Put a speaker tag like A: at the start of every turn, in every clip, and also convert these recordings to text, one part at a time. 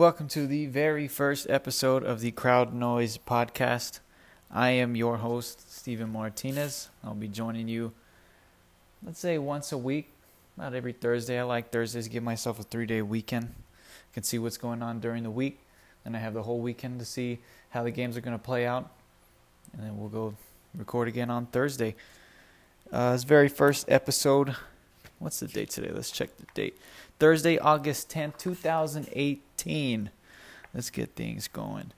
A: Welcome to the very first episode of the Crowd Noise podcast. I am your host, Stephen Martinez. I'll be joining you, let's say, once a week, not every Thursday. I like Thursdays give myself a three day weekend. I can see what's going on during the week. Then I have the whole weekend to see how the games are going to play out. And then we'll go record again on Thursday. Uh, this very first episode. What's the date today? Let's check the date. Thursday, August 10th, 2018. Let's get things going.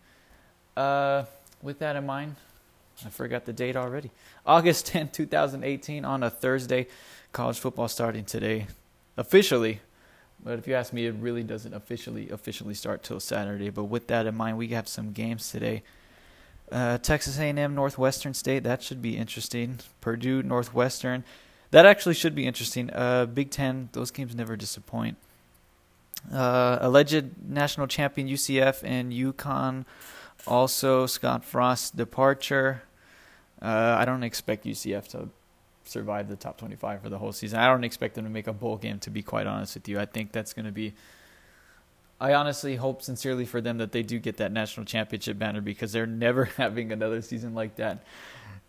A: Uh, with that in mind, I forgot the date already. August 10th, 2018, on a Thursday. College football starting today, officially. But if you ask me, it really doesn't officially officially start till Saturday. But with that in mind, we have some games today. Uh, Texas A&M, Northwestern State. That should be interesting. Purdue, Northwestern. That actually should be interesting. Uh, Big Ten. Those games never disappoint. Uh, alleged national champion UCF and UConn. Also, Scott Frost's departure. Uh, I don't expect UCF to survive the top 25 for the whole season. I don't expect them to make a bowl game, to be quite honest with you. I think that's going to be. I honestly hope sincerely for them that they do get that national championship banner because they're never having another season like that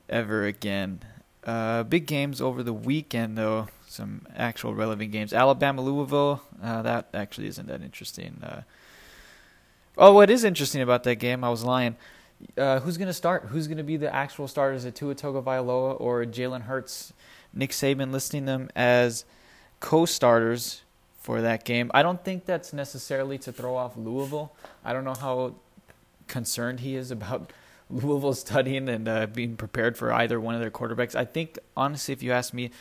A: ever again. Uh, big games over the weekend, though. Some actual relevant games. Alabama, Louisville. Uh, that actually isn't that interesting. Uh, oh, what is interesting about that game? I was lying. Uh, who's going to start? Who's going to be the actual starters? At Tua Tagovailoa or Jalen Hurts? Nick Saban listing them as co-starters for that game. I don't think that's necessarily to throw off Louisville. I don't know how concerned he is about Louisville studying and uh, being prepared for either one of their quarterbacks. I think, honestly, if you ask me,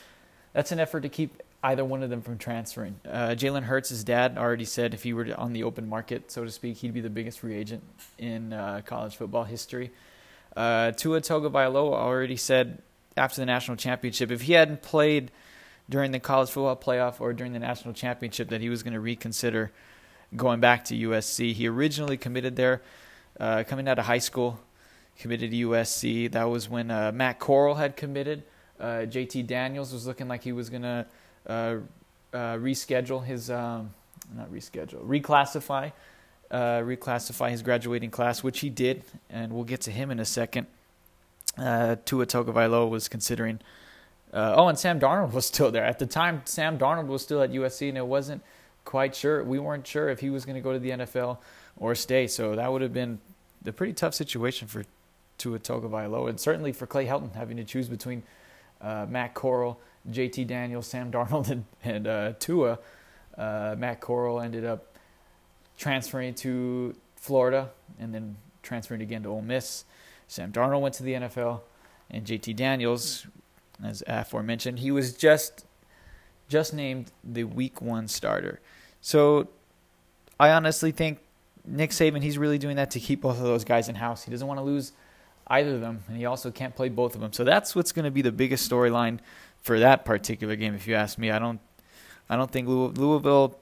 A: that's an effort to keep either one of them from transferring. Uh, Jalen Hurts' dad already said if he were on the open market, so to speak, he'd be the biggest free agent in uh, college football history. Uh, Tua Tagovailoa already said after the national championship, if he hadn't played during the college football playoff or during the national championship, that he was going to reconsider going back to USC. He originally committed there, uh, coming out of high school, committed to USC. That was when uh, Matt Corral had committed. Uh, JT Daniels was looking like he was going to uh, uh, reschedule his, um, not reschedule, reclassify, uh, reclassify his graduating class, which he did, and we'll get to him in a second. Uh, Tua Tagovailoa was considering. Uh, oh, and Sam Darnold was still there at the time. Sam Darnold was still at USC, and it wasn't quite sure. We weren't sure if he was going to go to the NFL or stay. So that would have been a pretty tough situation for Tua Tagovailoa, and certainly for Clay Helton having to choose between uh, Matt Corral, JT Daniels, Sam Darnold, and, and uh, Tua. Uh, Matt Corral ended up transferring to Florida and then transferring again to Ole Miss. Sam Darnold went to the NFL, and JT Daniels, as aforementioned, he was just just named the Week One starter. So I honestly think Nick Saban he's really doing that to keep both of those guys in house. He doesn't want to lose either of them, and he also can't play both of them. So that's what's going to be the biggest storyline for that particular game, if you ask me. I don't, I don't think Louisville,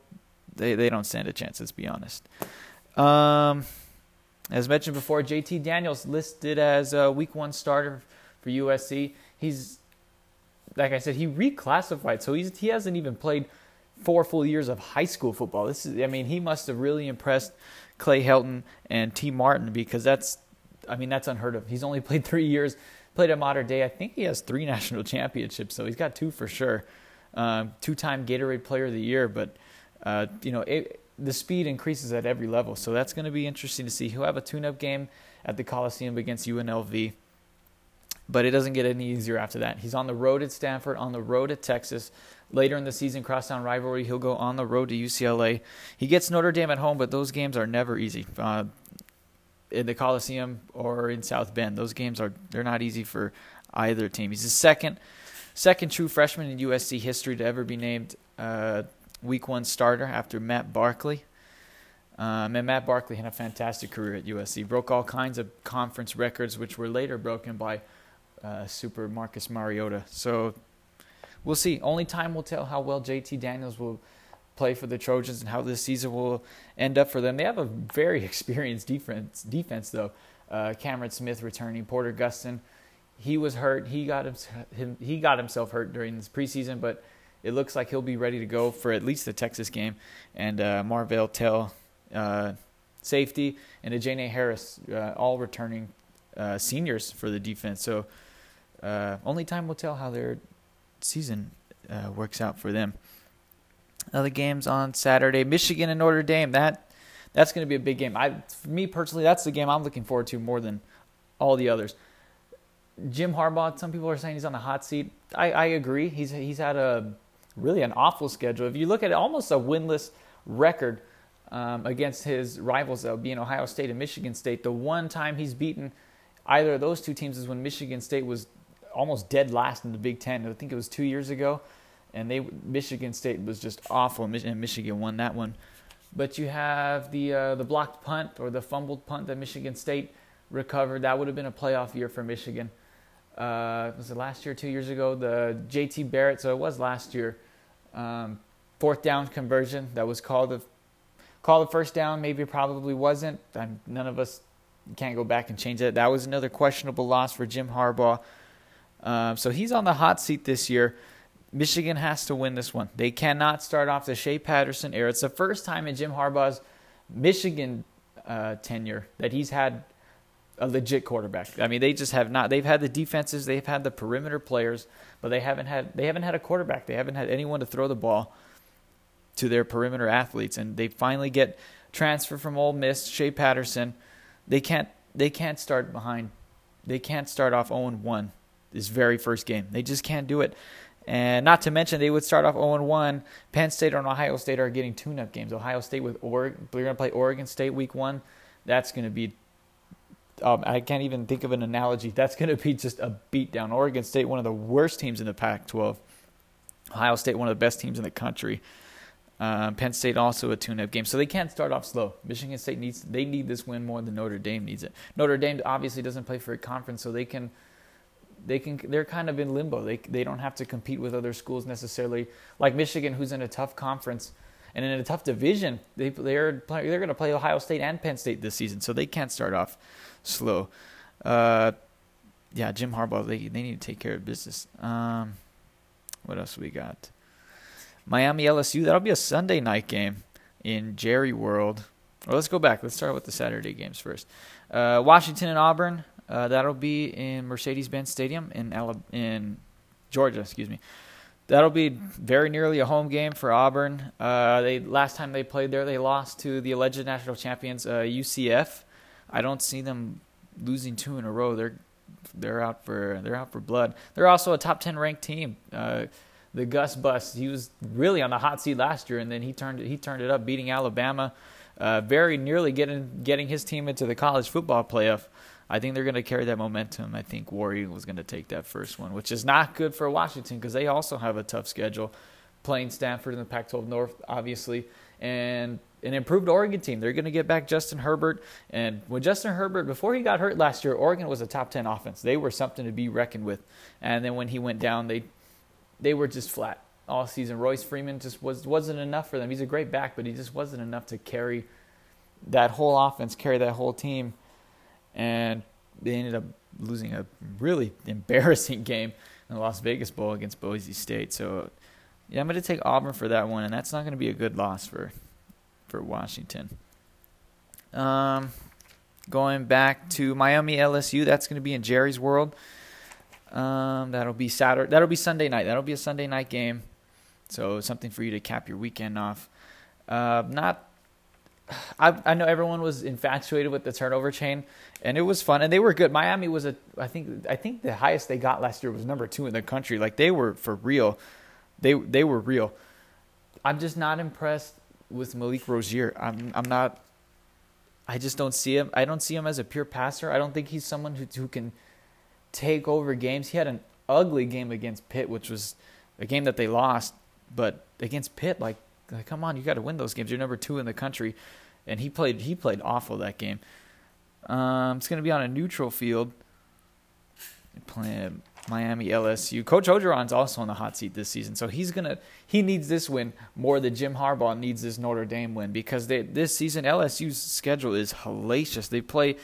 A: they they don't stand a chance. Let's be honest. Um, as mentioned before, JT Daniels listed as a Week One starter for USC. He's, like I said, he reclassified, so he's he hasn't even played four full years of high school football. This is, I mean, he must have really impressed Clay Helton and Tee Martin because that's I mean, that's unheard of. He's only played three years, played at Mater Dei. I think he has three national championships, so he's got two for sure. Um, two-time Gatorade Player of the Year, but uh, you know, it, the speed increases at every level, so that's going to be interesting to see. He'll have a tune-up game at the Coliseum against UNLV, but it doesn't get any easier after that. He's on the road at Stanford, on the road at Texas. Later in the season, crosstown rivalry, he'll go on the road to UCLA. He gets Notre Dame at home, but those games are never easy. Uh, in the Coliseum or in South Bend. Those games are they're not easy for either team. He's the second second true freshman in USC history to ever be named uh, Week One starter after Matt Barkley. Um, and Matt Barkley had a fantastic career at USC. Broke all kinds of conference records, which were later broken by uh, Super Marcus Mariota. So we'll see. Only time will tell how well JT Daniels will play for the Trojans and how this season will end up for them. They have a very experienced defense. Defense though, uh, Cameron Smith returning, Porter Gustin, he was hurt. He got him, him, he got himself hurt during this preseason, but it looks like he'll be ready to go for at least the Texas game. And uh, Marvell Tell, uh, safety, and Ajene Harris, uh, all returning uh, seniors for the defense. So uh, only time will tell how their season uh, works out for them. Other games on Saturday: Michigan and Notre Dame. That that's going to be a big game. I, for me personally, that's the game I'm looking forward to more than all the others. Jim Harbaugh. Some people are saying he's on the hot seat. I, I agree. He's he's had a really an awful schedule. If you look at it, almost a winless record um, against his rivals, though, being Ohio State and Michigan State. The one time he's beaten either of those two teams is when Michigan State was almost dead last in the Big Ten. I think it was two years ago, and they Michigan State was just awful, and Michigan won that one. But you have the uh, the blocked punt or the fumbled punt that Michigan State recovered. That would have been a playoff year for Michigan. Uh, was it last year, two years ago? The J.T. Barrett, so it was last year. Um, fourth down conversion that was called a called a first down. Maybe probably wasn't. I'm, none of us can't go back and change that. That was another questionable loss for Jim Harbaugh. Um, so he's on the hot seat this year. Michigan has to win this one. They cannot start off the Shea Patterson era. It's the first time in Jim Harbaugh's Michigan uh, tenure that he's had a legit quarterback. I mean, they just have not. They've had the defenses, they've had the perimeter players, but they haven't had they haven't had a quarterback. They haven't had anyone to throw the ball to their perimeter athletes, and they finally get transfer from Ole Miss, Shea Patterson. They can't they can't start behind. They can't start off 0 1 this very first game. They just can't do it. And not to mention, they would start off 0 1. Penn State and Ohio State are getting tune up games. Ohio State with Oregon, they're going to play Oregon State week one. That's going to be um, I can't even think of an analogy. That's going to be just a beatdown. Oregon State, one of the worst teams in the Pac-12. Ohio State, one of the best teams in the country. Uh, Penn State also a tune-up game, so they can't start off slow. Michigan State needs they need this win more than Notre Dame needs it. Notre Dame obviously doesn't play for a conference, so they can they can they're kind of in limbo. They they don't have to compete with other schools necessarily like Michigan, who's in a tough conference and in a tough division. They they're they're going to play Ohio State and Penn State this season, so they can't start off slow. Uh, yeah, Jim Harbaugh, they they need to take care of business. Um, what else we got? Miami LSU. That'll be a Sunday night game in Jerry World. Well, let's go back. Let's start with the Saturday games first. Uh, Washington and Auburn. Uh, that'll be in Mercedes-Benz Stadium in Alabama, in Georgia. Excuse me. That'll be very nearly a home game for Auburn. Uh, they last time they played there, they lost to the alleged national champions UCF. Uh, I don't see them losing two in a row. They're they're out for they're out for blood. They're also a top ten ranked team. Uh, the Gus Bus, he was really on the hot seat last year, and then he turned he turned it up, beating Alabama, uh, very nearly getting getting his team into the college football playoff. I think they're going to carry that momentum. I think Warrior was going to take that first one, which is not good for Washington because they also have a tough schedule, playing Stanford in the Pac-12 North, obviously, and an improved Oregon team. They're going to get back Justin Herbert. And when Justin Herbert, before he got hurt last year, Oregon was a top 10 offense. They were something to be reckoned with. And then when he went down, they they were just flat all season. Royce Freeman just was, wasn't enough for them. He's a great back, but he just wasn't enough to carry that whole offense, carry that whole team. And they ended up losing a really embarrassing game in the Las Vegas Bowl against Boise State. So, yeah, I'm going to take Auburn for that one, and that's not going to be a good loss for for Washington. Um, going back to Miami LSU, that's going to be in Jerry's World. Um, that'll be Saturday. That'll be Sunday night. That'll be a Sunday night game. So something for you to cap your weekend off. Uh, not. I I know everyone was infatuated with the turnover chain, and it was fun, and they were good. Miami was a. I think I think the highest they got last year was number two in the country. Like they were for real. They they were real. I'm just not impressed with Malik Rosier. I'm I'm not. I just don't see him. I don't see him as a pure passer. I don't think he's someone who who can take over games. He had an ugly game against Pitt, which was a game that they lost. But against Pitt, like, like come on, you got to win those games. You're number two in the country, and he played he played awful that game. Um, it's going to be on a neutral field. Playing Miami, LSU. Coach Orgeron's also on the hot seat this season, so he's gonna he needs this win more than Jim Harbaugh needs this Notre Dame win because they, this season LSU's schedule is hellacious. They play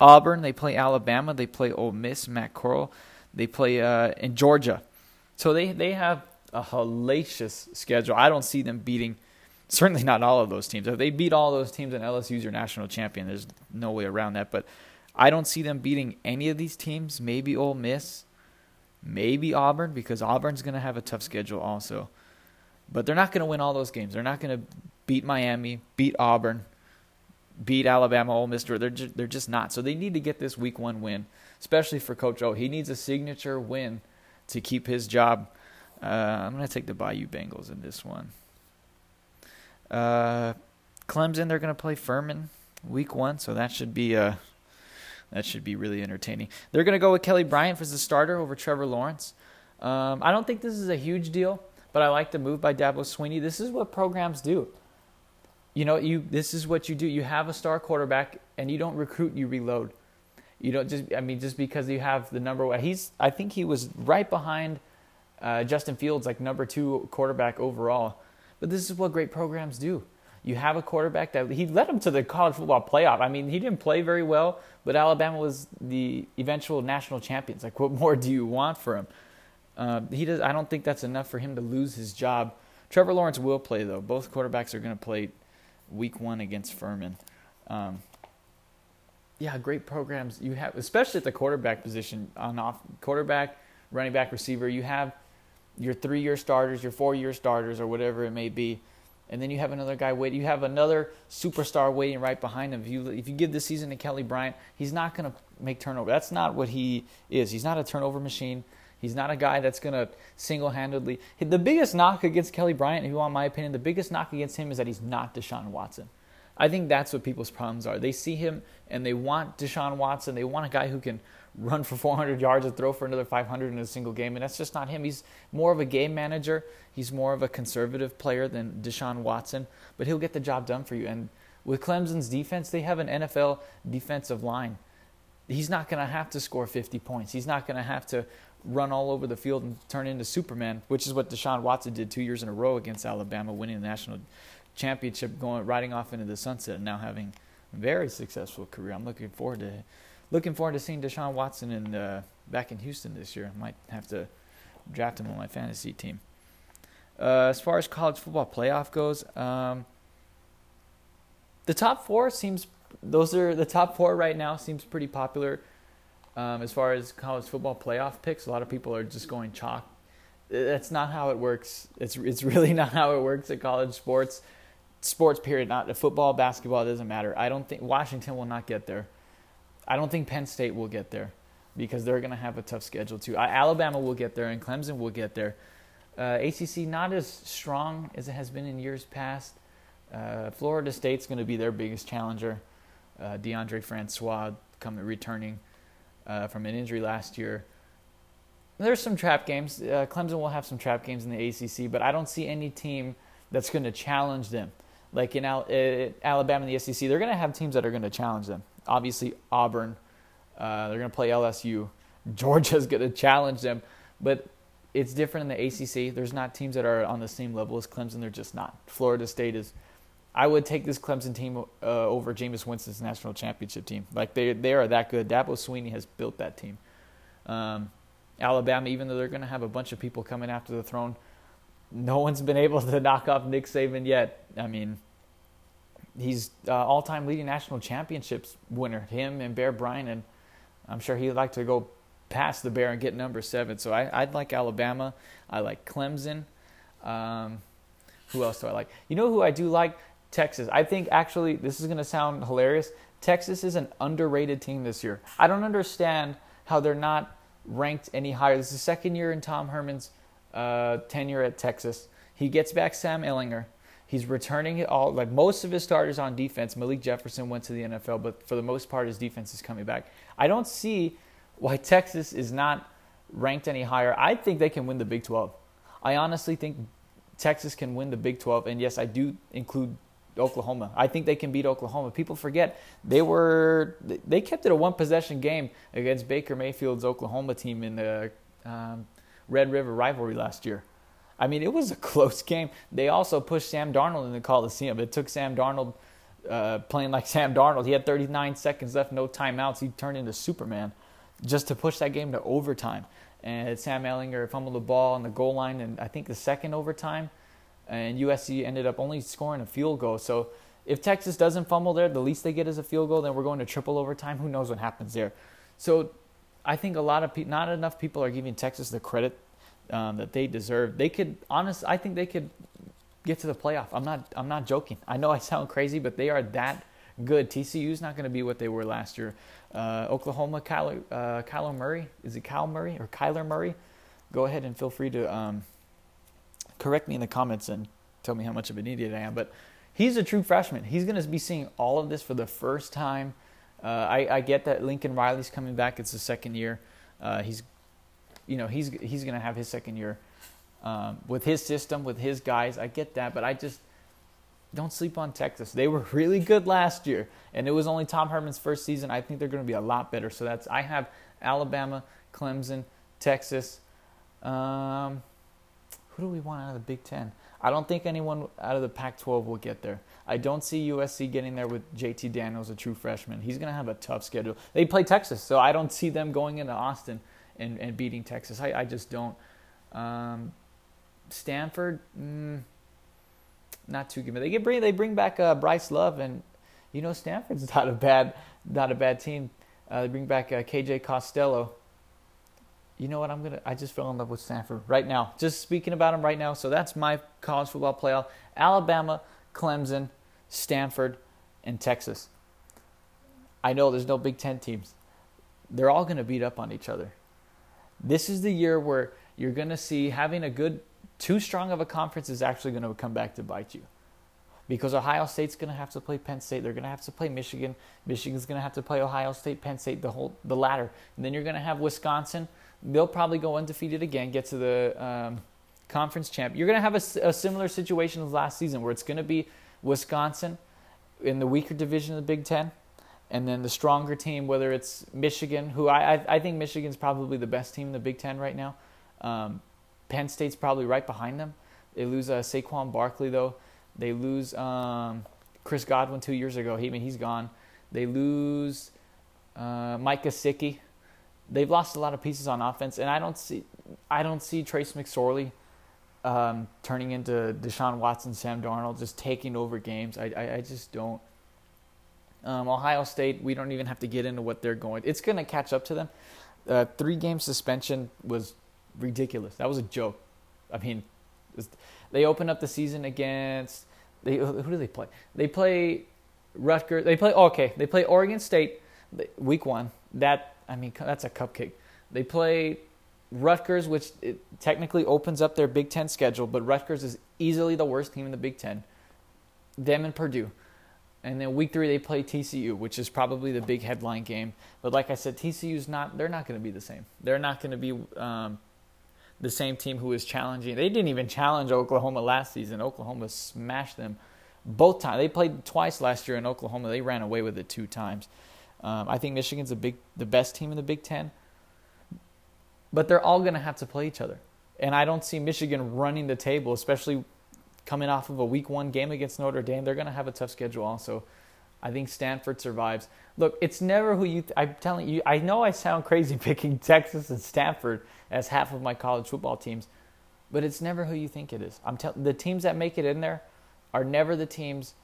A: Auburn, they play Alabama, they play Ole Miss, Matt Corral, they play uh, in Georgia, so they they have a hellacious schedule. I don't see them beating Certainly not all of those teams. If they beat all those teams and LSU's your national champion, there's no way around that. But I don't see them beating any of these teams. Maybe Ole Miss, maybe Auburn, because Auburn's going to have a tough schedule also. But they're not going to win all those games. They're not going to beat Miami, beat Auburn, beat Alabama, Ole Miss. They're just, they're just not. So they need to get this Week One win, especially for Coach O. He needs a signature win to keep his job. Uh, I'm going to take the Bayou Bengals in this one. Uh, Clemson, they're going to play Furman Week One, so that should be uh, that should be really entertaining. They're going to go with Kelly Bryant as the starter over Trevor Lawrence. Um, I don't think this is a huge deal, but I like the move by Dabo Swinney. This is what programs do you know, you this is what you do. You have a star quarterback, and you don't recruit, you reload. You don't just, I mean, just because you have the number one. He's, I think he was right behind uh, Justin Fields, like number two quarterback overall. But this is what great programs do. You have a quarterback that he led them to the college football playoff. I mean, he didn't play very well, but Alabama was the eventual national champions. Like, what more do you want for him? Uh, he does. I don't think that's enough for him to lose his job. Trevor Lawrence will play though. Both quarterbacks are going to play week one against Furman. Um, yeah, great programs you have, especially at the quarterback position on off quarterback, running back, receiver. You have your three-year starters, your four-year starters, or whatever it may be, and then you have another guy waiting. You have another superstar waiting right behind him. If you if you give this season to Kelly Bryant, he's not going to make turnover. That's not what he is. He's not a turnover machine. He's not a guy that's going to single handedly. The biggest knock against Kelly Bryant, you want my opinion, the biggest knock against him is that he's not Deshaun Watson. I think that's what people's problems are. They see him and they want Deshaun Watson. They want a guy who can run for 400 yards and throw for another 500 in a single game. And that's just not him. He's more of a game manager. He's more of a conservative player than Deshaun Watson, but he'll get the job done for you. And with Clemson's defense, they have an NFL defensive line. He's not going to have to score 50 points. He's not going to have to run all over the field and turn into Superman, which is what Deshaun Watson did two years in a row against Alabama, winning the national championship, going riding off into the sunset, and now having a very successful career. I'm looking forward to looking forward to seeing Deshaun Watson in uh, back in Houston this year. I might have to draft him on my fantasy team. Uh, as far as college football playoff goes, um, the top four seems those are the top four right now seems pretty popular. Um, as far as college football playoff picks, a lot of people are just going chalk. That's not how it works. It's it's really not how it works at college sports. Sports period, not football, basketball. It doesn't matter. I don't think Washington will not get there. I don't think Penn State will get there because they're going to have a tough schedule too. Alabama will get there and Clemson will get there. Uh, ACC not as strong as it has been in years past. Uh, Florida State's going to be their biggest challenger. Uh, Deondre Francois coming returning uh, from an injury last year. There's some trap games. Uh, Clemson will have some trap games in the ACC, but I don't see any team that's going to challenge them. Like in Al- uh, Alabama and the SEC, they're going to have teams that are going to challenge them. Obviously, Auburn, uh, they're going to play LSU. Georgia's going to challenge them, but it's different in the ACC. There's not teams that are on the same level as Clemson. They're just not. Florida State is I would take this Clemson team uh, over Jameis Winston's national championship team. Like they they are that good. Dabo Swinney has built that team. Um, Alabama, even though they're going to have a bunch of people coming after the throne, no one's been able to knock off Nick Saban yet. I mean, he's uh, all-time leading national championships winner. Him and Bear Bryant, and I'm sure he'd like to go past the Bear and get number seven. So I, would like Alabama. I like Clemson. Um, who else do I like? You know who I do like? Texas. I think actually this is going to sound hilarious. Texas is an underrated team this year. I don't understand how they're not ranked any higher. This is the second year in Tom Herman's uh, tenure at Texas. He gets back Sam Ehlinger. He's returning all. Like most of his starters on defense, Malik Jefferson went to the NFL, but for the most part, his defense is coming back. I don't see why Texas is not ranked any higher. I think they can win the Big 12. I honestly think Texas can win the Big 12, and yes, I do include Oklahoma. I think they can beat Oklahoma. People forget they were they kept it a one possession game against Baker Mayfield's Oklahoma team in the um, Red River rivalry last year. I mean, it was a close game. They also pushed Sam Darnold in the Coliseum. It took Sam Darnold uh, playing like Sam Darnold. He had 39 seconds left, no timeouts. He turned into Superman just to push that game to overtime. And Sam Ehlinger fumbled the ball on the goal line, and I think the second overtime and USC ended up only scoring a field goal. So if Texas doesn't fumble there, the least they get is a field goal. Then we're going to triple overtime. Who knows what happens there? So I think a lot of people, not enough people are giving Texas the credit um, that they deserve. They could, honest, I think they could get to the playoff. I'm not, I'm not joking. I know I sound crazy, but they are that good. TCU's not going to be what they were last year. Uh, Oklahoma, Kyler, uh, Kyler Murray, is it Kyle Murray or Kyler Murray? Go ahead and feel free to um, correct me in the comments and tell me how much of an idiot I am. But he's a true freshman. He's going to be seeing all of this for the first time. Uh, I, I, get that Lincoln Riley's coming back. It's the second year. Uh, he's, you know, he's he's going to have his second year um, with his system, with his guys. I get that, but I just don't sleep on Texas. They were really good last year, and it was only Tom Herman's first season. I think they're going to be a lot better. So that's I have Alabama, Clemson, Texas. Um, who do we want out of the Big Ten? I don't think anyone out of the Pac 12 will get there. I don't see USC getting there with JT Daniels, a true freshman. He's going to have a tough schedule. They play Texas, so I don't see them going into Austin and, and beating Texas. I, I just don't. Um, Stanford, mm, not too good. They get bring they bring back uh, Bryce Love, and you know Stanford's not a bad not a bad team. Uh, they bring back uh, KJ Costello you know what? I'm gonna. I just fell in love with Stanford right now. Just speaking about them right now. So that's my college football playoff: Alabama, Clemson, Stanford, and Texas. I know there's no Big Ten teams. They're all gonna beat up on each other. This is the year where you're gonna see having a good, too strong of a conference is actually gonna come back to bite you because Ohio State's going to have to play Penn State. They're going to have to play Michigan. Michigan's going to have to play Ohio State, Penn State, the whole the ladder. And then you're going to have Wisconsin, they'll probably go undefeated again, get to the um, conference champ. You're going to have a, a, similar situation as last season where it's going to be Wisconsin in the weaker division of the Big Ten, and then the stronger team, whether it's Michigan, who I, I, I think Michigan's probably the best team in the Big Ten right now. Um, Penn State's probably right behind them. They lose uh, Saquon Barkley, though. They lose um, Chris Godwin two years ago. He, I mean, he's gone. They lose uh, Mike Gesicki they've lost a lot of pieces on offense, and I don't see I don't see Trace McSorley um, turning into Deshaun Watson, Sam Darnold, just taking over games. I I, I just don't. Um, Ohio State, we don't even have to get into what they're going. It's going to catch up to them. Uh, three game suspension was ridiculous. That was a joke. I mean, they open up the season against they who do they play? They play Rutgers. They play okay. They play Oregon State week one. That I mean, that's a cupcake. They play Rutgers, which technically opens up their Big Ten schedule, but Rutgers is easily the worst team in the Big Ten. Them and Purdue. And then week three they play TCU, which is probably the big headline game. But like I said, TCU's not. They're not going to be the same. They're not going to be um, the same team who is challenging. They didn't even challenge Oklahoma last season. Oklahoma smashed them both times. They played twice last year in Oklahoma. They ran away with it two times. Um, I think Michigan's a big, the best team in the Big Ten, but they're all going to have to play each other, and I don't see Michigan running the table, especially coming off of a Week One game against Notre Dame. They're going to have a tough schedule also. I think Stanford survives. Look, it's never who you. Th- I'm telling you. I know I sound crazy picking Texas and Stanford as half of my college football teams, but it's never who you think it is. I'm telling the teams that make it in there are never the teams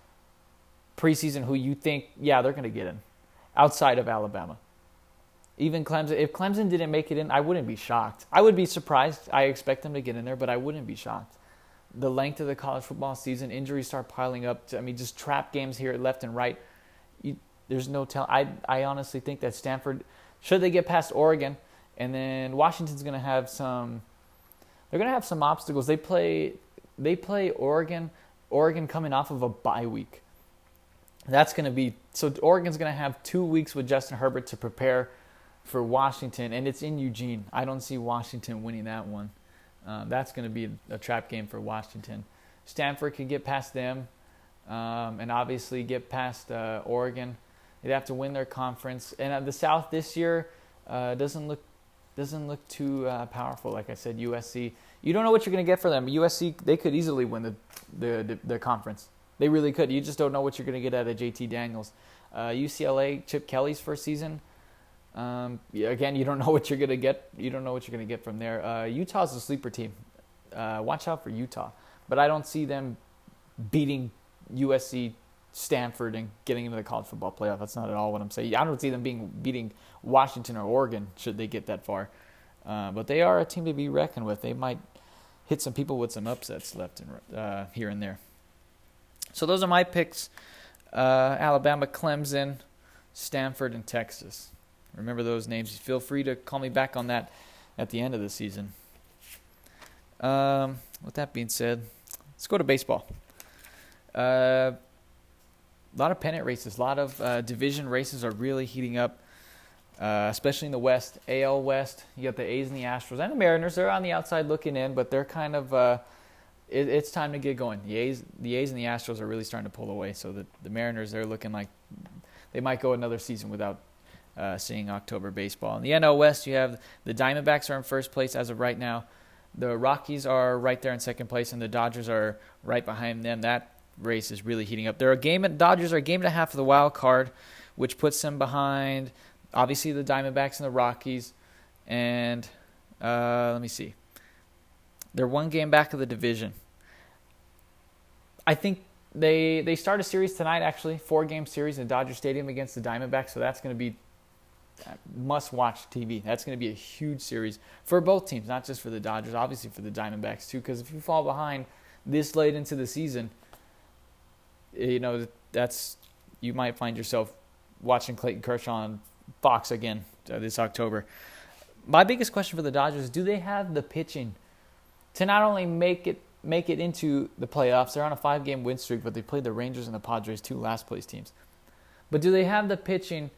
A: preseason who you think, yeah, they're going to get in outside of Alabama. Even Clemson, if Clemson didn't make it in, I wouldn't be shocked. I would be surprised. I expect them to get in there, but I wouldn't be shocked. The length of the college football season, injuries start piling up. I mean, just trap games here, left and right. You, there's no tell. I I honestly think that Stanford, should they get past Oregon, and then Washington's going to have some. They're going to have some obstacles. They play they play Oregon. Oregon coming off of a bye week. That's going to be so. Oregon's going to have two weeks with Justin Herbert to prepare for Washington, and it's in Eugene. I don't see Washington winning that one. Uh, that's going to be a trap game for Washington. Stanford could get past them, um, and obviously get past uh, Oregon. They'd have to win their conference, and uh, the South this year uh, doesn't look doesn't look too uh, powerful. Like I said, USC. You don't know what you're going to get for them. USC they could easily win the the, the, conference. They really could. You just don't know what you're going to get out of JT Daniels. Uh, UCLA, Chip Kelly's first season. Um, again, you don't know what you're to get. You don't know what you're to get from there. Uh, Utah's a sleeper team. Uh, watch out for Utah. but I don't see them beating USC, Stanford, and getting into the college football playoff. That's not at all what I'm saying. I don't see them being beating Washington or Oregon should they get that far. Uh, but they are a team to be reckoned with. They might hit some people with some upsets left and uh, here and there. So those are my picks: uh, Alabama, Clemson, Stanford, and Texas. Remember those names. Feel free to call me back on that at the end of the season. Um, with that being said, let's go to baseball. Uh, a lot of pennant races, a lot of uh, division races are really heating up, uh, especially in the West. AL West, you got the A's and the Astros and the Mariners. They're on the outside looking in, but they're kind of. Uh, it, it's time to get going. The A's, the A's and the Astros are really starting to pull away. So the the Mariners, they're looking like they might go another season without uh, seeing October baseball. In the NL West, you have the Diamondbacks are in first place as of right now. The Rockies are right there in second place, and the Dodgers are right behind them. That race is really heating up. They're a game. Dodgers are a game and a half of the wild card, which puts them behind obviously the Diamondbacks and the Rockies. And uh, let me see, they're one game back of the division. I think they they start a series tonight. Actually, four game series in Dodger Stadium against the Diamondbacks. So that's going to be must watch TV. That's going to be a huge series for both teams, not just for the Dodgers, obviously for the Diamondbacks too. Because if you fall behind this late into the season, you know that's you might find yourself watching Clayton Kershaw on Fox again uh, this October. My biggest question for the Dodgers: Do they have the pitching to not only make it make it into the playoffs? They're on a five-game win streak, but they played the Rangers and the Padres, two last-place teams. But do they have the pitching?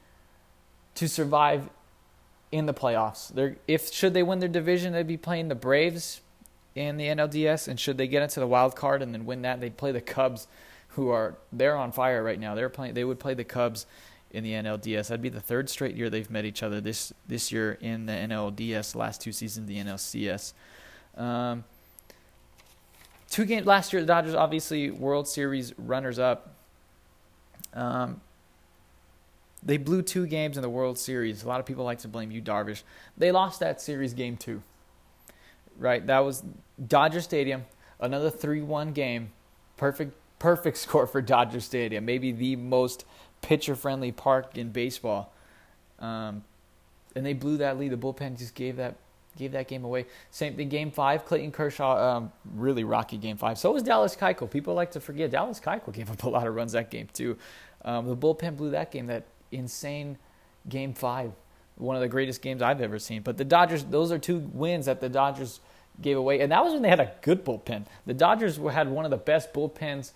A: To survive in the playoffs. They're, if should they win their division, they'd be playing the Braves in the NLDS, and should they get into the wild card and then win that, they'd play the Cubs, who are they're on fire right now. They're playing. They would play the Cubs in the NLDS. That'd be the third straight year they've met each other this this year in the NLDS. Last two seasons, the NLCS. Um, two games last year. The Dodgers obviously World Series runners up. Um, they blew two games in the World Series. A lot of people like to blame Yu Darvish. They lost that series game two. Right? That was Dodger Stadium, another 3-1 game. Perfect perfect score for Dodger Stadium. Maybe the most pitcher-friendly park in baseball. Um, and they blew that lead. The bullpen just gave that gave that game away. Same thing, game five, Clayton Kershaw, um, really rocky game five. So was Dallas Keuchel. People like to forget Dallas Keuchel gave up a lot of runs that game too. Um, the bullpen blew that game. That insane game five, one of the greatest games I've ever seen. But the Dodgers, those are two wins that the Dodgers gave away, and that was when they had a good bullpen. The Dodgers had one of the best bullpens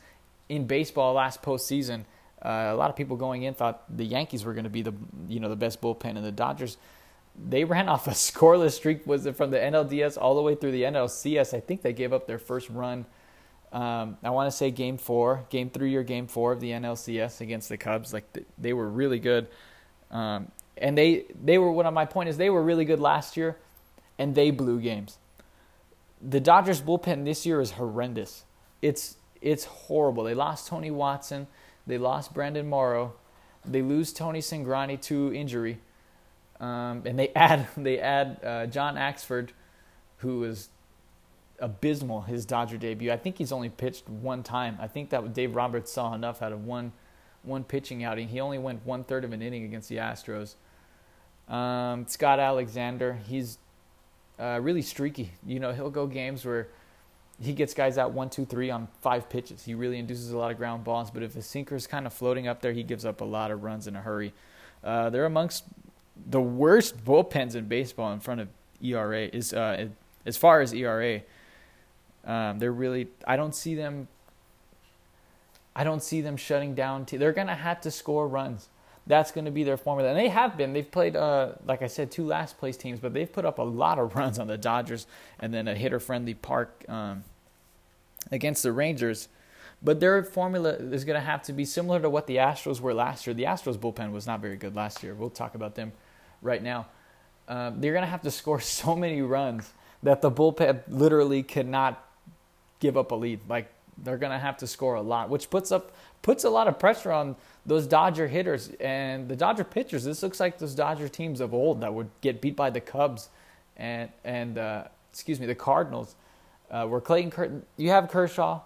A: in baseball last postseason. Uh, a lot of people going in thought the Yankees were going to be the you know the best bullpen, and the Dodgers they ran off a scoreless streak. Was it from the NLDS all the way through the NLCS? I think they gave up their first run um, I want to say game four, game three or game four of the NLCS against the Cubs. Like they were really good, um, and they they were. Of my point is they were really good last year, and they blew games. The Dodgers bullpen this year is horrendous. It's it's horrible. They lost Tony Watson, they lost Brandon Morrow, they lose Tony Cingrani to injury, um, and they add they add uh, John Axford, who is abysmal his Dodger debut. I think he's only pitched one time. I think that Dave Roberts saw enough out of one one pitching outing. He only went one third of an inning against the Astros. Um, Scott Alexander, he's uh, really streaky. You know, he'll go games where he gets guys out one, two, three on five pitches. He really induces a lot of ground balls. But if the sinker's kind of floating up there, he gives up a lot of runs in a hurry. Uh, they're amongst the worst bullpens in baseball in front of ERA. Is uh, as far as ERA. Um, they're really. I don't see them. I don't see them shutting down. T- they're gonna have to score runs. That's going to be their formula, and they have been. They've played, uh, like I said, two last place teams, but they've put up a lot of runs on the Dodgers, and then a hitter friendly park um, against the Rangers. But their formula is going to have to be similar to what the Astros were last year. The Astros bullpen was not very good last year. We'll talk about them right now. Um, they're going to have to score so many runs that the bullpen literally cannot give up a lead. Like they're gonna have to score a lot, which puts up puts a lot of pressure on those Dodger hitters and the Dodger pitchers. This looks like those Dodger teams of old that would get beat by the Cubs and and uh, excuse me the Cardinals. Uh, where Clayton Curtin, you have Kershaw,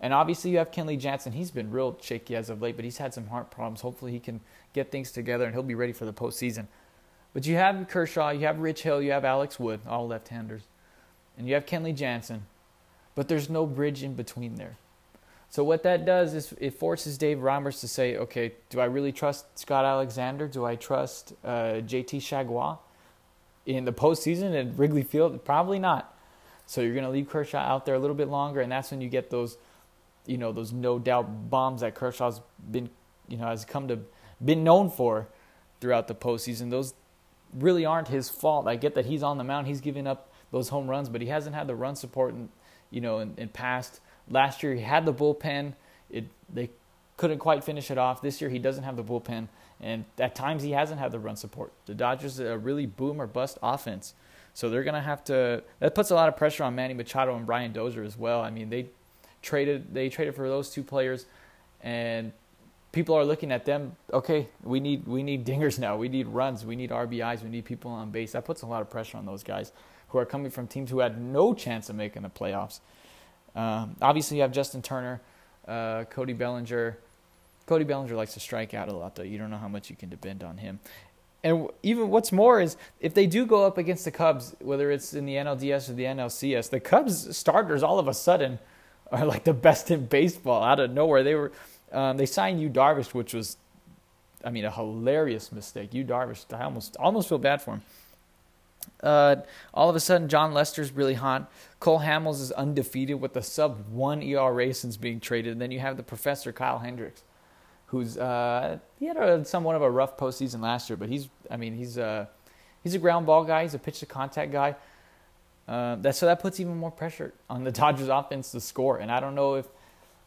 A: and obviously you have Kenley Jansen. He's been real shaky as of late, but he's had some heart problems. Hopefully he can get things together and he'll be ready for the postseason. But you have Kershaw, you have Rich Hill, you have Alex Wood, all left-handers, and you have Kenley Jansen, but there's no bridge in between there. So what that does is it forces Dave Roberts to say, okay, do I really trust Scott Alexander? Do I trust uh, JT Chargois in the postseason at Wrigley Field? Probably not. So you're going to leave Kershaw out there a little bit longer, and that's when you get those, you know, those no doubt bombs that Kershaw's been, you know, has come to been known for throughout the postseason. Those really aren't his fault. I get that he's on the mound, he's giving up those home runs, but he hasn't had the run support, in, you know, in, in past Last year he had the bullpen. It they couldn't quite finish it off. This year he doesn't have the bullpen, and at times he hasn't had the run support. The Dodgers are a really boom or bust offense, so they're gonna have to. That puts a lot of pressure on Manny Machado and Brian Dozier as well. I mean they traded they traded for those two players, and people are looking at them. Okay, we need we need dingers now. We need runs. We need RBIs. We need people on base. That puts a lot of pressure on those guys who are coming from teams who had no chance of making the playoffs. Um, obviously, you have Justin Turner, uh, Cody Bellinger. Cody Bellinger likes to strike out a lot, though. You don't know how much you can depend on him. And even what's more is if they do go up against the Cubs, whether it's in the NLDS or the NLCS, the Cubs starters all of a sudden are like the best in baseball out of nowhere. They were um, they signed Yu Darvish, which was, I mean, a hilarious mistake. Yu Darvish, I almost almost feel bad for him. Uh, all of a sudden, Jon Lester's really hot. Cole Hamels is undefeated with a sub one ERA since being traded. And then you have the professor Kyle Hendricks, who's uh, he had a, somewhat of a rough postseason last year, but he's I mean he's a uh, he's a ground ball guy. He's a pitch to contact guy. Uh, that so that puts even more pressure on the Dodgers offense to score. And I don't know if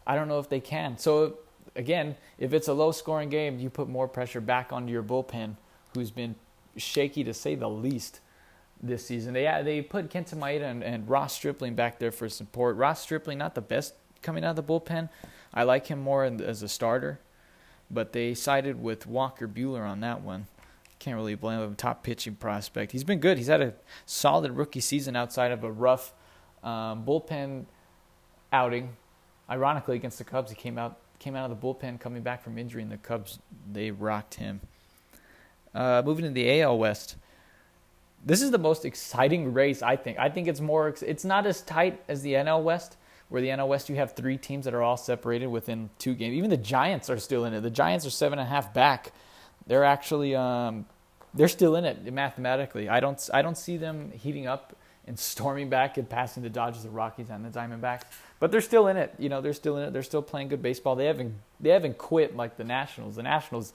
A: I don't know if they can. So again, if it's a low scoring game, you put more pressure back onto your bullpen, who's been shaky to say the least this season. They they put Kenta Maeda and, and Ross Stripling back there for support. Ross Stripling not the best coming out of the bullpen. I like him more as a starter, but they sided with Walker Buehler on that one. Can't really blame him. Top pitching prospect. He's been good. He's had a solid rookie season outside of a rough um, bullpen outing. Ironically, against the Cubs, he came out came out of the bullpen coming back from injury, and the Cubs they rocked him. Uh, moving to the AL West this is the most exciting race I think. I think it's more it's not as tight as the NL West where the NL West you have three teams that are all separated within two games. Even the Giants are still in it. The Giants are seven and a half back. They're actually um, they're still in it mathematically. I don't I don't see them heating up and storming back and passing the Dodgers, the Rockies, and the Diamondbacks. But they're still in it. You know, they're still in it. They're still playing good baseball. They haven't they haven't quit like the Nationals. The Nationals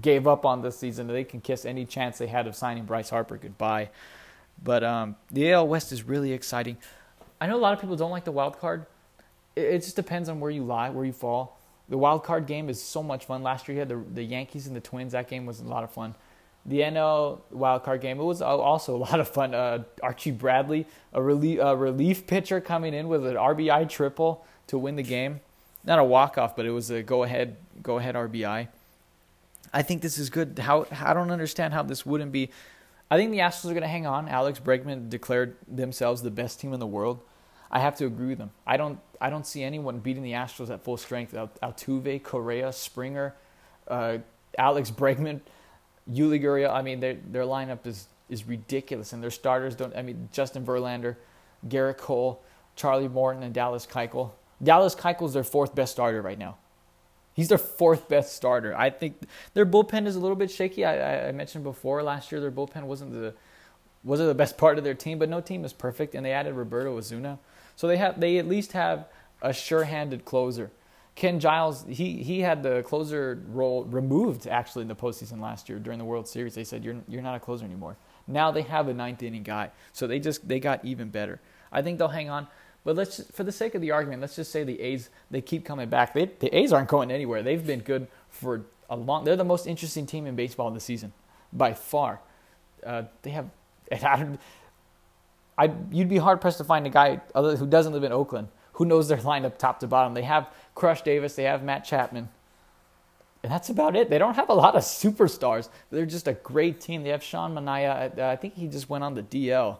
A: gave up on this season. They can kiss any chance they had of signing Bryce Harper goodbye. But um, the AL West is really exciting. I know a lot of people don't like the wild card. It, just depends on where you lie, where you fall. The wild card game is so much fun. Last year you had the, the Yankees and the Twins. That game was a lot of fun. The NL wild card game it was also a lot of fun. Uh, Archie Bradley, a relief, a relief pitcher coming in with an RBI triple to win the game. Not a walk off, but it was a go ahead go ahead RBI. I think this is good. How I don't understand how this wouldn't be. I think the Astros are going to hang on. Alex Bregman declared themselves the best team in the world. I have to agree with them. I don't. I don't see anyone beating the Astros at full strength. Altuve, Correa, Springer, uh, Alex Bregman, Yuli. I mean, their their lineup is is ridiculous, and their starters don't. I mean, Justin Verlander, Gerrit Cole, Charlie Morton, and Dallas Keuchel. Dallas Keuchel is their fourth best starter right now. He's their fourth best starter. I think their bullpen is a little bit shaky. I, I mentioned before last year their bullpen wasn't the wasn't the best part of their team, but no team is perfect, and they added Roberto Osuna, so they have they at least have a sure-handed closer. Ken Giles, he he had the closer role removed actually in the postseason last year during the World Series. They said you're you're not a closer anymore. Now they have a ninth inning guy, so they just they got even better. I think they'll hang on. But let's, for the sake of the argument, let's just say the A's they keep coming back. They, the A's aren't going anywhere. They've been good for a long. They're the most interesting team in baseball this season, by far. Uh, they have. I, I, you'd be hard pressed to find a guy other who doesn't live in Oakland who knows their lineup top to bottom. They have Crush Davis. They have Matt Chapman. And that's about it. They don't have a lot of superstars. They're just a great team. They have Sean Manaea. I think he just went on the DL.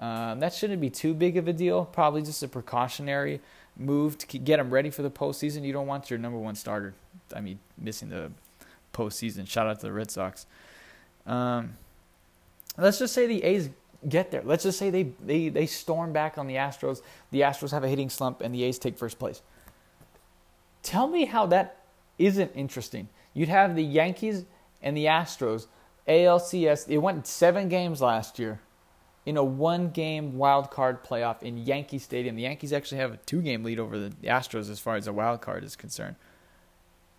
A: Um, that shouldn't be too big of a deal. Probably just a precautionary move to get them ready for the postseason. You don't want your number one starter, I mean, missing the postseason. Shout out to the Red Sox. Um, let's just say the A's get there. Let's just say they, they, they storm back on the Astros. The Astros have a hitting slump, and the A's take first place. Tell me how that isn't interesting. You'd have the Yankees and the Astros, ALCS. It went seven games last year in a one game wild card playoff in Yankee Stadium. The Yankees actually have a two game lead over the Astros as far as a wild card is concerned.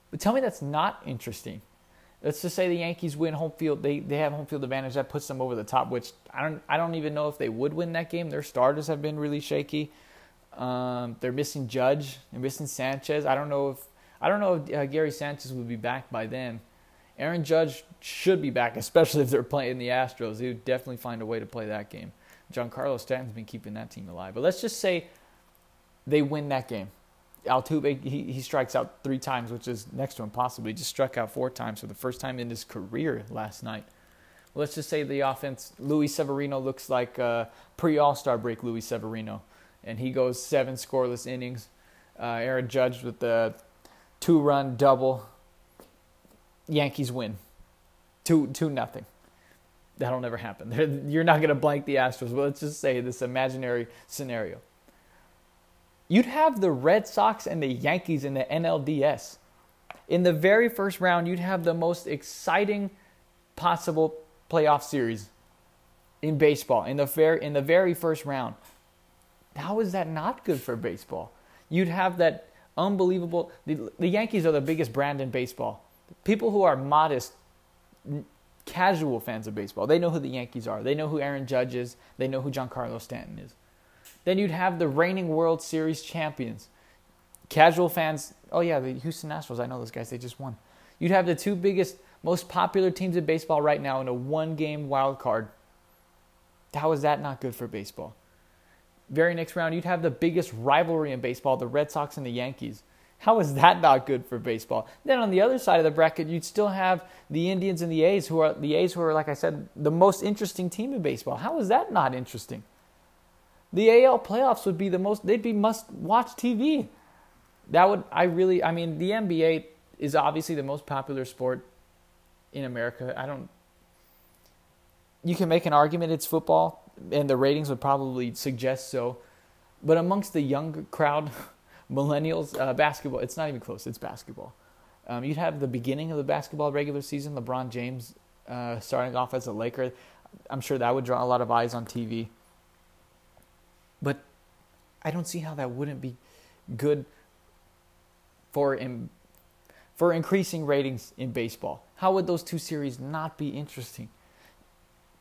A: But tell me that's not interesting. Let's just say the Yankees win home field. They they have home field advantage. That puts them over the top. Which I don't I don't even know if they would win that game. Their starters have been really shaky. Um, they're missing Judge. They're missing Sanchez. I don't know if I don't know if uh, Gary Sanchez would be back by then. Aaron Judge should be back, especially if they're playing the Astros. He would definitely find a way to play that game. Giancarlo Stanton's been keeping that team alive. But let's just say they win that game. Altuve, he, he strikes out three times, which is next to impossible. He just struck out four times for the first time in his career last night. Let's just say the offense, Luis Severino looks like pre All Star break Luis Severino, and he goes seven scoreless innings. Uh, Aaron Judge with the two run double Yankees win, two two nothing. That'll never happen. You're not going to blank the Astros. But let's just say this imaginary scenario. You'd have the Red Sox and the Yankees in the NLDS. In the very first round, you'd have the most exciting possible playoff series in baseball in the very in the very first round. How is that not good for baseball? You'd have that unbelievable. The, the Yankees are the biggest brand in baseball people who are modest, casual fans of baseball, they know who the Yankees are. They know who Aaron Judge is. They know who Giancarlo Stanton is. Then you'd have the reigning World Series champions. Casual fans, oh yeah, the Houston Astros, I know those guys, they just won. You'd have the two biggest, most popular teams in baseball right now in a one game wild card. How is that not good for baseball? Very next round, you'd have the biggest rivalry in baseball, the Red Sox and the Yankees. How is that not good for baseball? Then on the other side of the bracket, you'd still have the Indians and the A's, who are the A's, who are like I said, the most interesting team in baseball. How is that not interesting? The AL playoffs would be the most; they'd be must-watch TV. That would I really? I mean, the NBA is obviously the most popular sport in America. I don't. You can make an argument it's football, and the ratings would probably suggest so. But amongst the young crowd, millennials uh, basketball. It's not even close. It's basketball. Um, you'd have the beginning of the basketball regular season. LeBron James uh, starting off as a Laker. I'm sure that would draw a lot of eyes on TV. But I don't see how that wouldn't be good for in, for increasing ratings in baseball. How would those two series not be interesting?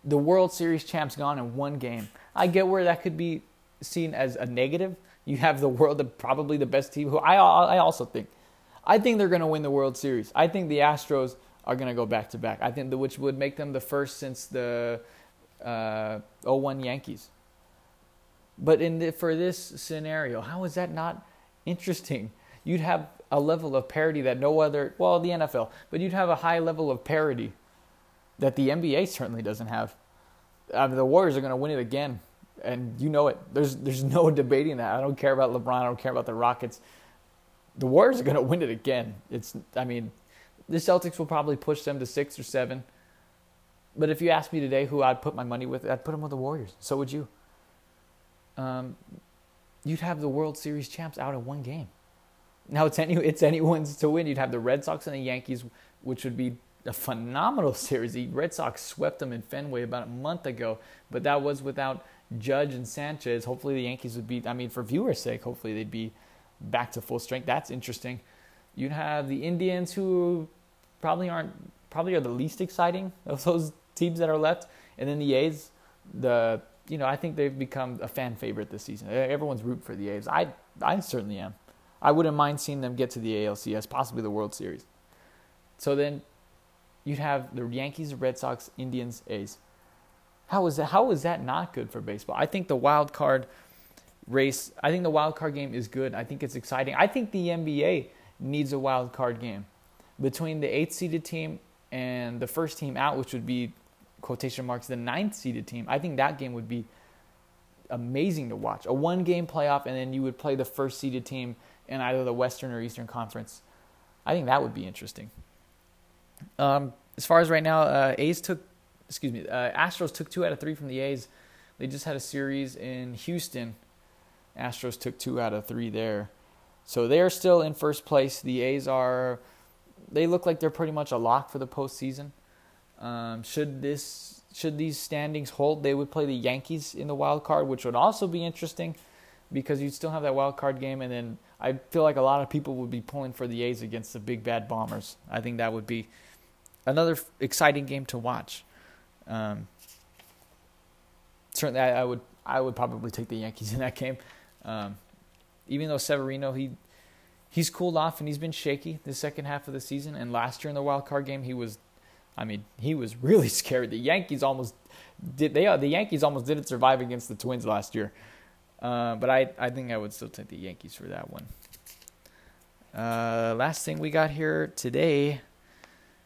A: The World Series champs gone in one game. I get where that could be seen as a negative, you have the world, the, probably the best team. Who I I also think, I think they're going to win the World Series. I think the Astros are going to go back to back. I think the, which would make them the first since the uh, 01 Yankees. But in the, for this scenario, how is that not interesting? You'd have a level of parity that no other, well, the NFL, but you'd have a high level of parity that the NBA certainly doesn't have. I mean, the Warriors are going to win it again and you know it. There's there's no debating that. I don't care about LeBron. I don't care about the Rockets. The Warriors are going to win it again. It's I mean, the Celtics will probably push them to six or seven. But if you ask me today who I'd put my money with, I'd put them with the Warriors. So would you. Um, you'd have the World Series champs out in one game. Now it's any it's anyone's to win. You'd have the Red Sox and the Yankees, which would be a phenomenal series. The Red Sox swept them in Fenway about a month ago, but that was without Judge and Sanchez. Hopefully the Yankees would be. I mean, for viewers' sake, hopefully they'd be back to full strength. That's interesting. You'd have the Indians, who probably aren't probably are the least exciting of those teams that are left, and then the A's. The you know I think they've become a fan favorite this season. Everyone's root for the A's. I I certainly am. I wouldn't mind seeing them get to the ALCS, possibly the World Series. So then you'd have the Yankees, Red Sox, Indians, A's. How is that? How is that not good for baseball? I think the wild card race. I think the wild card game is good. I think it's exciting. I think the NBA needs a wild card game between the eighth seeded team and the first team out, which would be quotation marks the ninth seeded team. I think that game would be amazing to watch. A one game playoff, and then you would play the first seeded team in either the Western or Eastern Conference. I think that would be interesting. Um, as far as right now, uh, A's took, excuse me, uh, Astros took two out of three from the A's. They just had a series in Houston. Astros took two out of three there. So they're still in first place. The A's are, they look like they're pretty much a lock for the postseason. Um, should this, should these standings hold, they would play the Yankees in the wild card, which would also be interesting because you'd still have that wild card game, and then I feel like a lot of people would be pulling for the A's against the big bad Bombers. I think that would be another f- exciting game to watch. Um, certainly, I, I, would I would probably take the Yankees in that game. Um, even though Severino he he's cooled off and he's been shaky the second half of the season, and last year in the wild card game he was, I mean, he was really scared. The Yankees almost did they the Yankees almost didn't survive against the Twins last year. Uh, but I, I think I would still take the Yankees for that one. Uh, last thing we got here today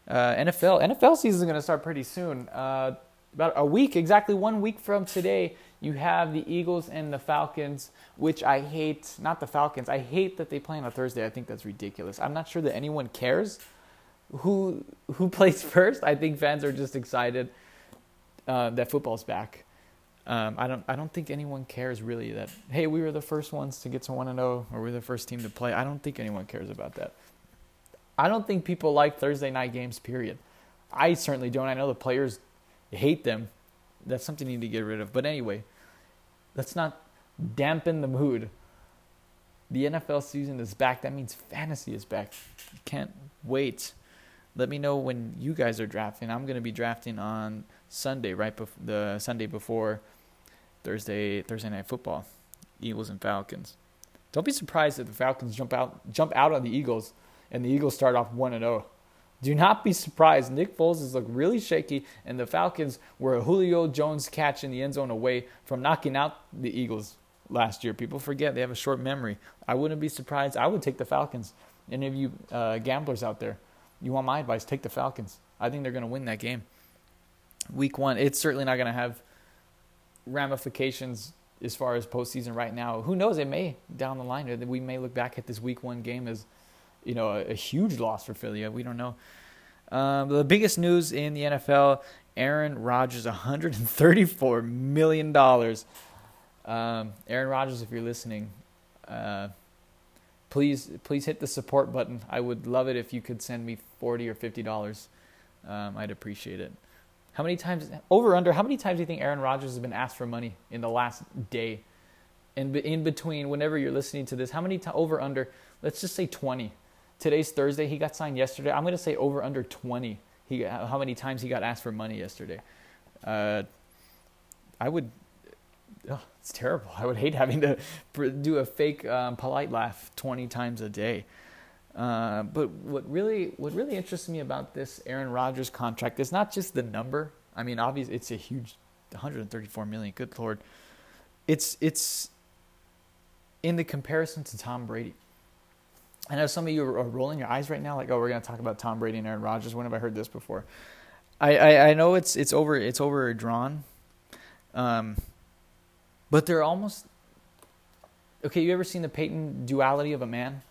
A: uh, NFL NFL season is going to start pretty soon. Uh, about a week, exactly one week from today, you have the Eagles and the Falcons, which I hate. Not the Falcons. I hate that they play on a Thursday. I think that's ridiculous. I'm not sure that anyone cares who who plays first. I think fans are just excited uh, that football's back. Um, I don't I don't think anyone cares really that hey we were the first ones to get to one and zero oh, or we're the first team to play. I don't think anyone cares about that. I don't think people like Thursday night games, period. I certainly don't. I know the players hate them. That's something you need to get rid of. But anyway, let's not dampen the mood. The NFL season is back. That means fantasy is back. Can't wait. Let me know when you guys are drafting. I'm going to be drafting on Sunday, right before the Sunday before Thursday Thursday night football. Eagles and Falcons. Don't be surprised if the Falcons jump out jump out on the Eagles and the Eagles start off 1 0. Do not be surprised. Nick Foles has looked really shaky, and the Falcons were a Julio Jones catch in the end zone away from knocking out the Eagles last year. People forget they have a short memory. I wouldn't be surprised. I would take the Falcons. Any of you uh, gamblers out there, you want my advice? Take the Falcons. I think they're going to win that game. Week one, it's certainly not going to have ramifications as far as postseason right now. Who knows? It may down the line. We may look back at this week one game as you know, a, a huge loss for Philly. We don't know. Um, the biggest news in the NFL: Aaron Rodgers, 134 million dollars. Um, Aaron Rodgers, if you're listening, uh, please please hit the support button. I would love it if you could send me 40 or 50 dollars. Um, I'd appreciate it. How many times over under? How many times do you think Aaron Rodgers has been asked for money in the last day? In in between, whenever you're listening to this, how many times over under? Let's just say 20. Today's Thursday. He got signed yesterday. I'm to say over under 20. He how many times he got asked for money yesterday. Uh, I would. Oh, it's terrible. I would hate having to do a fake um, polite laugh 20 times a day. Uh, but what really what really interests me about this Aaron Rodgers contract is not just the number. I mean, obviously it's a huge 134 million. Good lord, it's it's in the comparison to Tom Brady. I know some of you are rolling your eyes right now, like, "Oh, we're going to talk about Tom Brady and Aaron Rodgers." When have I heard this before? I, I, I know it's it's over it's overdrawn, um, but they're almost okay. You ever seen the Peyton duality of a man?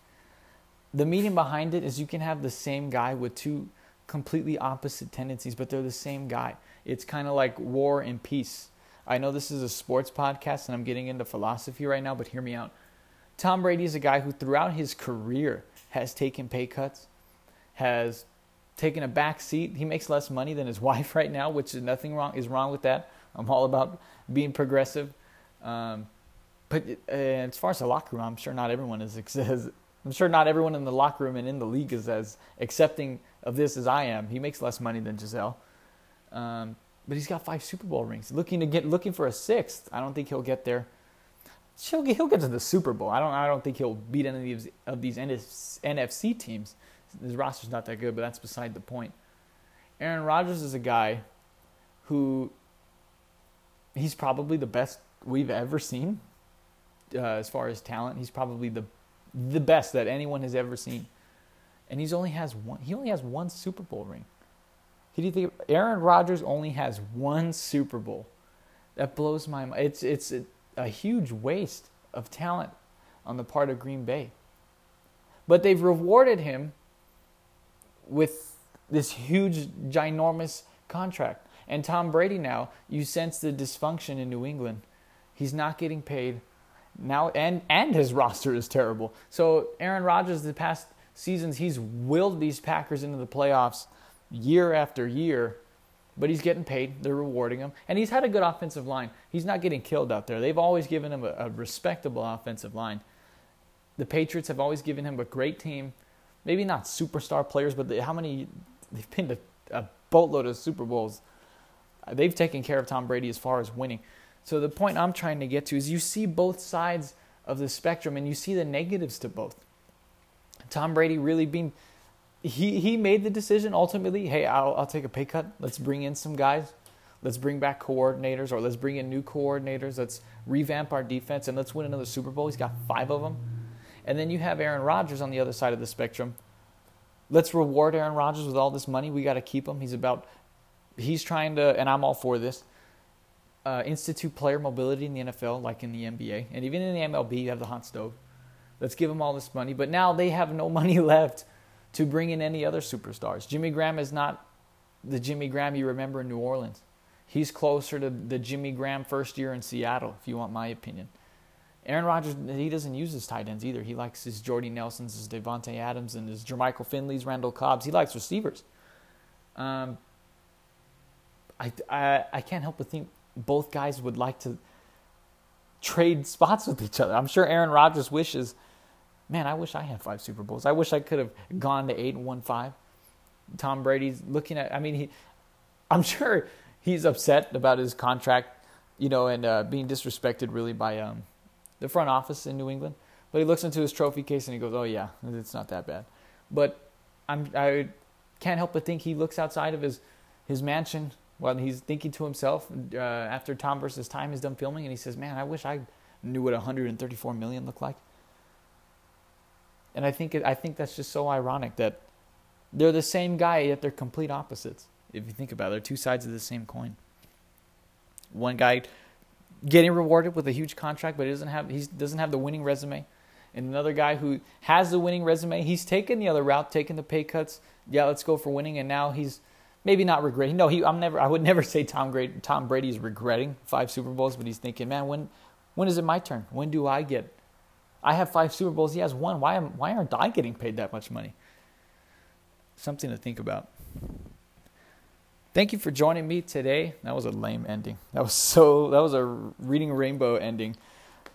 A: The meaning behind it is you can have the same guy with two completely opposite tendencies, but they're the same guy. It's kind of like war and peace. I know this is a sports podcast and I'm getting into philosophy right now, but hear me out. Tom Brady is a guy who, throughout his career, has taken pay cuts, has taken a back seat. He makes less money than his wife right now, which is nothing wrong is wrong with that. I'm all about being progressive. Um, but uh, as far as the locker room, I'm sure not everyone is I'm sure not everyone in the locker room and in the league is as accepting of this as I am. He makes less money than Gisele, um, but he's got five Super Bowl rings. Looking to get looking for a sixth. I don't think he'll get there he'll get, he'll get to the Super Bowl. I don't I don't think he'll beat any of these, of these NFC teams. His roster's not that good, but that's beside the point. Aaron Rodgers is a guy who he's probably the best we've ever seen uh, as far as talent. He's probably the the best that anyone has ever seen, and he's only has one. He only has one Super Bowl ring. Do you think? Aaron Rodgers only has one Super Bowl. That blows my mind. It's it's it, a huge waste of talent on the part of Green Bay. But they've rewarded him with this huge, ginormous contract. And Tom Brady now, you sense the dysfunction in New England. He's not getting paid now, and and his roster is terrible. So Aaron Rodgers, the past seasons, he's willed these Packers into the playoffs year after year, but he's getting paid. They're rewarding him, and he's had a good offensive line. He's not getting killed out there. They've always given him a, a respectable offensive line. The Patriots have always given him a great team. Maybe not superstar players, but they, how many? They've to a boatload of Super Bowls they've taken care of Tom Brady as far as winning. So the point I'm trying to get to is you see both sides of the spectrum and you see the negatives to both. Tom Brady really being he he made the decision ultimately, hey, I'll I'll take a pay cut. Let's bring in some guys. Let's bring back coordinators or let's bring in new coordinators. Let's revamp our defense and let's win another Super Bowl. He's got 5 of them. And then you have Aaron Rodgers on the other side of the spectrum. Let's reward Aaron Rodgers with all this money. We got to keep him. He's about he's trying to, and I'm all for this, uh, institute player mobility in the NFL, like in the NBA, and even in the MLB, you have the hot stove. Let's give them all this money, but now they have no money left to bring in any other superstars. Jimmy Graham is not the Jimmy Graham you remember in New Orleans. He's closer to the Jimmy Graham first year in Seattle, if you want my opinion. Aaron Rodgers, he doesn't use his tight ends either. He likes his Jordy Nelsons, his Davante Adams, and his Jermichael Finleys, Randall Cobbs. He likes receivers. Um, I, I, I can't help but think both guys would like to trade spots with each other. I'm sure Aaron Rodgers wishes, man, I wish I had five Super Bowls. I wish I could have gone to eight and won five. Tom Brady's looking at, I mean, he, I'm sure he's upset about his contract, you know, and uh, being disrespected really by um, the front office in New England. But he looks into his trophy case and he goes, "Oh yeah, it's not that bad." But I'm I can't help but think he looks outside of his his mansion while he's thinking to himself uh, after Tom versus Time is done filming, and he says, "Man, I wish I knew what 134 million looked like." And I think it, I think that's just so ironic that they're the same guy yet they're complete opposites. If you think about it, they're two sides of the same coin. One guy getting rewarded with a huge contract, but he doesn't have he doesn't have the winning resume. And another guy who has the winning resume, he's taken the other route, taken the pay cuts. Yeah, let's go for winning, and now he's maybe not regretting. No, he, I'm never. I would never say Tom Brady. Tom Brady's regretting five Super Bowls, but he's thinking, man, when, when is it my turn? When do I get? I have five Super Bowls. He has one. Why am? Why aren't I getting paid that much money? Something to think about. Thank you for joining me today. That was a lame ending. That was so. That was a reading rainbow ending.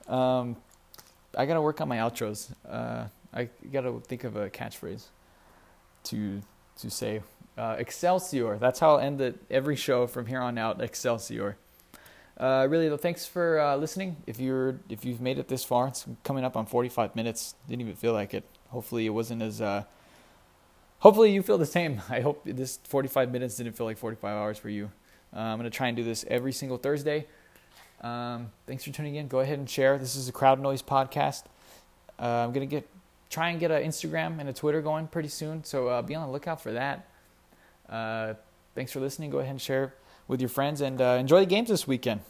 A: Um, I gotta work on my outros. Uh, I gotta think of a catchphrase to to say uh, Excelsior. That's how I'll end the, every show from here on out. Excelsior. Uh, really, though, thanks for uh, listening. If you're if you've made it this far, it's coming up on 45 minutes. Didn't even feel like it. Hopefully, it wasn't as. Uh, hopefully, you feel the same. I hope this 45 minutes didn't feel like 45 hours for you. Uh, I'm gonna try and do this every single Thursday. Um, thanks for tuning in. Go ahead and share. This is a Crowd Noise podcast. Uh, I'm gonna get try and get an Instagram and a Twitter going pretty soon, so uh, be on the lookout for that. Thanks for listening. Go ahead and share with your friends and uh, enjoy the games this weekend.